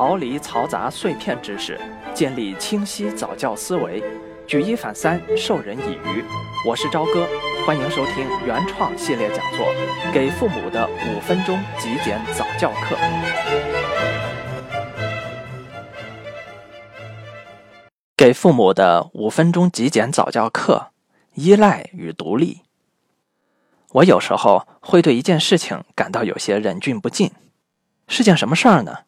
逃离嘈杂碎片知识，建立清晰早教思维，举一反三，授人以渔。我是朝哥，欢迎收听原创系列讲座《给父母的五分钟极简早教课》。给父母的五分钟极简早教课：依赖与独立。我有时候会对一件事情感到有些忍俊不禁，是件什么事儿呢？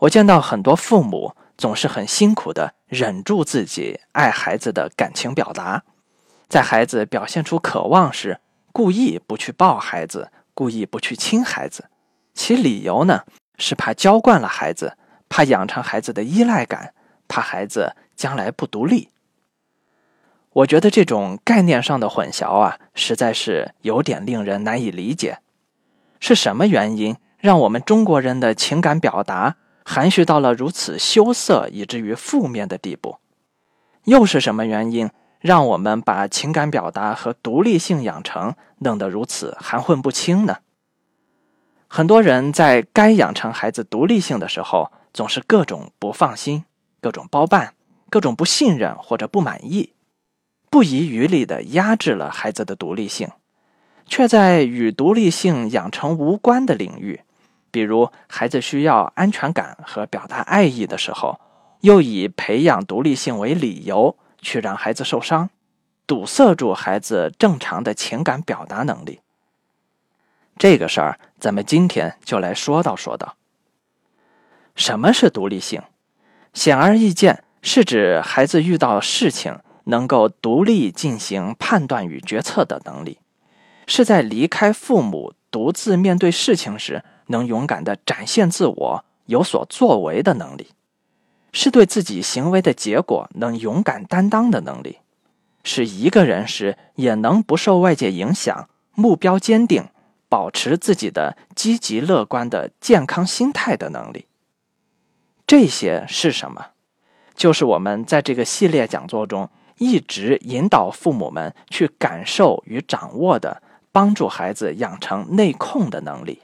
我见到很多父母总是很辛苦的忍住自己爱孩子的感情表达，在孩子表现出渴望时，故意不去抱孩子，故意不去亲孩子，其理由呢是怕娇惯了孩子，怕养成孩子的依赖感，怕孩子将来不独立。我觉得这种概念上的混淆啊，实在是有点令人难以理解。是什么原因让我们中国人的情感表达？含蓄到了如此羞涩以至于负面的地步，又是什么原因让我们把情感表达和独立性养成弄得如此含混不清呢？很多人在该养成孩子独立性的时候，总是各种不放心、各种包办、各种不信任或者不满意，不遗余力地压制了孩子的独立性，却在与独立性养成无关的领域。比如，孩子需要安全感和表达爱意的时候，又以培养独立性为理由去让孩子受伤，堵塞住孩子正常的情感表达能力。这个事儿，咱们今天就来说道说道。什么是独立性？显而易见，是指孩子遇到事情能够独立进行判断与决策的能力，是在离开父母独自面对事情时。能勇敢的展现自我、有所作为的能力，是对自己行为的结果能勇敢担当的能力，是一个人时也能不受外界影响、目标坚定、保持自己的积极乐观的健康心态的能力。这些是什么？就是我们在这个系列讲座中一直引导父母们去感受与掌握的，帮助孩子养成内控的能力。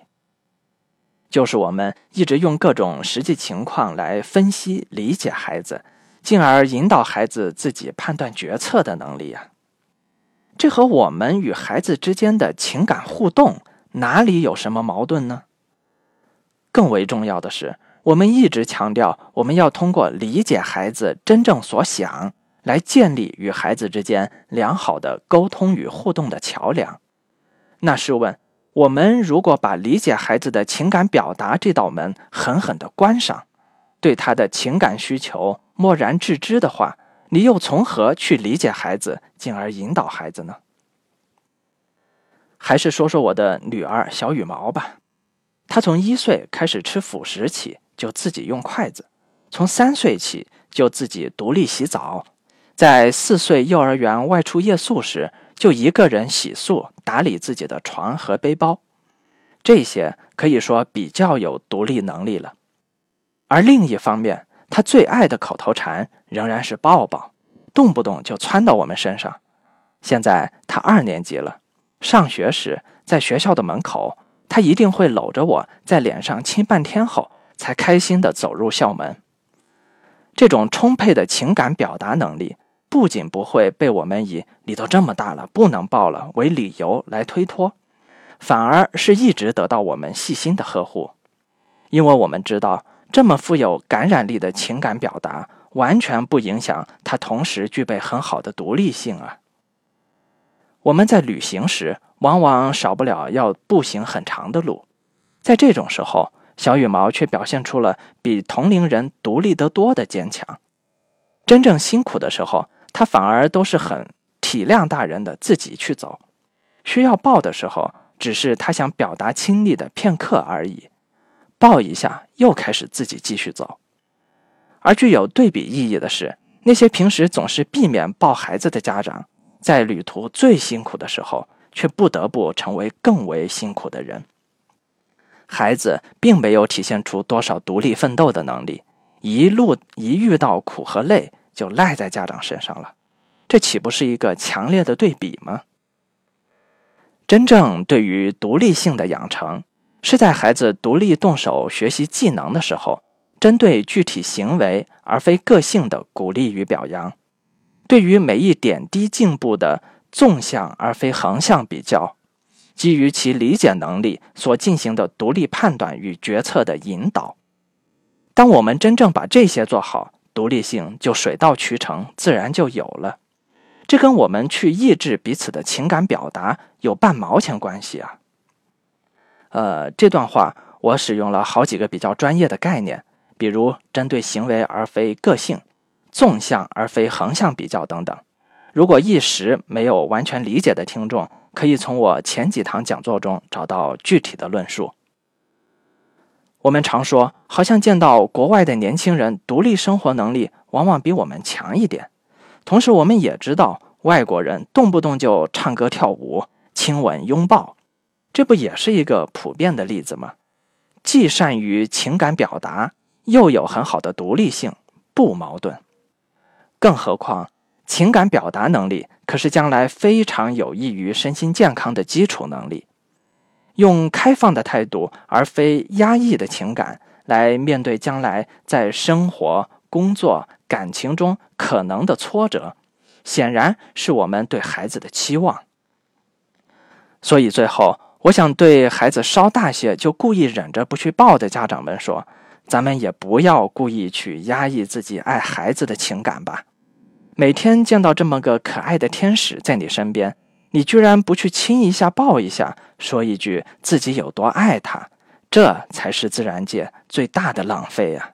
就是我们一直用各种实际情况来分析、理解孩子，进而引导孩子自己判断决策的能力呀。这和我们与孩子之间的情感互动哪里有什么矛盾呢？更为重要的是，我们一直强调，我们要通过理解孩子真正所想，来建立与孩子之间良好的沟通与互动的桥梁。那试问？我们如果把理解孩子的情感表达这道门狠狠地关上，对他的情感需求漠然置之的话，你又从何去理解孩子，进而引导孩子呢？还是说说我的女儿小羽毛吧。她从一岁开始吃辅食起，就自己用筷子；从三岁起就自己独立洗澡；在四岁幼儿园外出夜宿时。就一个人洗漱、打理自己的床和背包，这些可以说比较有独立能力了。而另一方面，他最爱的口头禅仍然是抱抱，动不动就窜到我们身上。现在他二年级了，上学时在学校的门口，他一定会搂着我在脸上亲半天后，才开心地走入校门。这种充沛的情感表达能力。不仅不会被我们以“你都这么大了，不能抱了”为理由来推脱，反而是一直得到我们细心的呵护，因为我们知道，这么富有感染力的情感表达，完全不影响他同时具备很好的独立性啊。我们在旅行时，往往少不了要步行很长的路，在这种时候，小羽毛却表现出了比同龄人独立得多的坚强。真正辛苦的时候，他反而都是很体谅大人的，自己去走。需要抱的时候，只是他想表达亲昵的片刻而已，抱一下又开始自己继续走。而具有对比意义的是，那些平时总是避免抱孩子的家长，在旅途最辛苦的时候，却不得不成为更为辛苦的人。孩子并没有体现出多少独立奋斗的能力，一路一遇到苦和累。就赖在家长身上了，这岂不是一个强烈的对比吗？真正对于独立性的养成，是在孩子独立动手学习技能的时候，针对具体行为而非个性的鼓励与表扬，对于每一点滴进步的纵向而非横向比较，基于其理解能力所进行的独立判断与决策的引导。当我们真正把这些做好，独立性就水到渠成，自然就有了。这跟我们去抑制彼此的情感表达有半毛钱关系啊？呃，这段话我使用了好几个比较专业的概念，比如针对行为而非个性、纵向而非横向比较等等。如果一时没有完全理解的听众，可以从我前几堂讲座中找到具体的论述。我们常说，好像见到国外的年轻人独立生活能力往往比我们强一点。同时，我们也知道外国人动不动就唱歌跳舞、亲吻拥抱，这不也是一个普遍的例子吗？既善于情感表达，又有很好的独立性，不矛盾。更何况，情感表达能力可是将来非常有益于身心健康的基础能力。用开放的态度，而非压抑的情感，来面对将来在生活、工作、感情中可能的挫折，显然是我们对孩子的期望。所以，最后，我想对孩子稍大些就故意忍着不去抱的家长们说：咱们也不要故意去压抑自己爱孩子的情感吧。每天见到这么个可爱的天使在你身边。你居然不去亲一下、抱一下，说一句自己有多爱他，这才是自然界最大的浪费呀！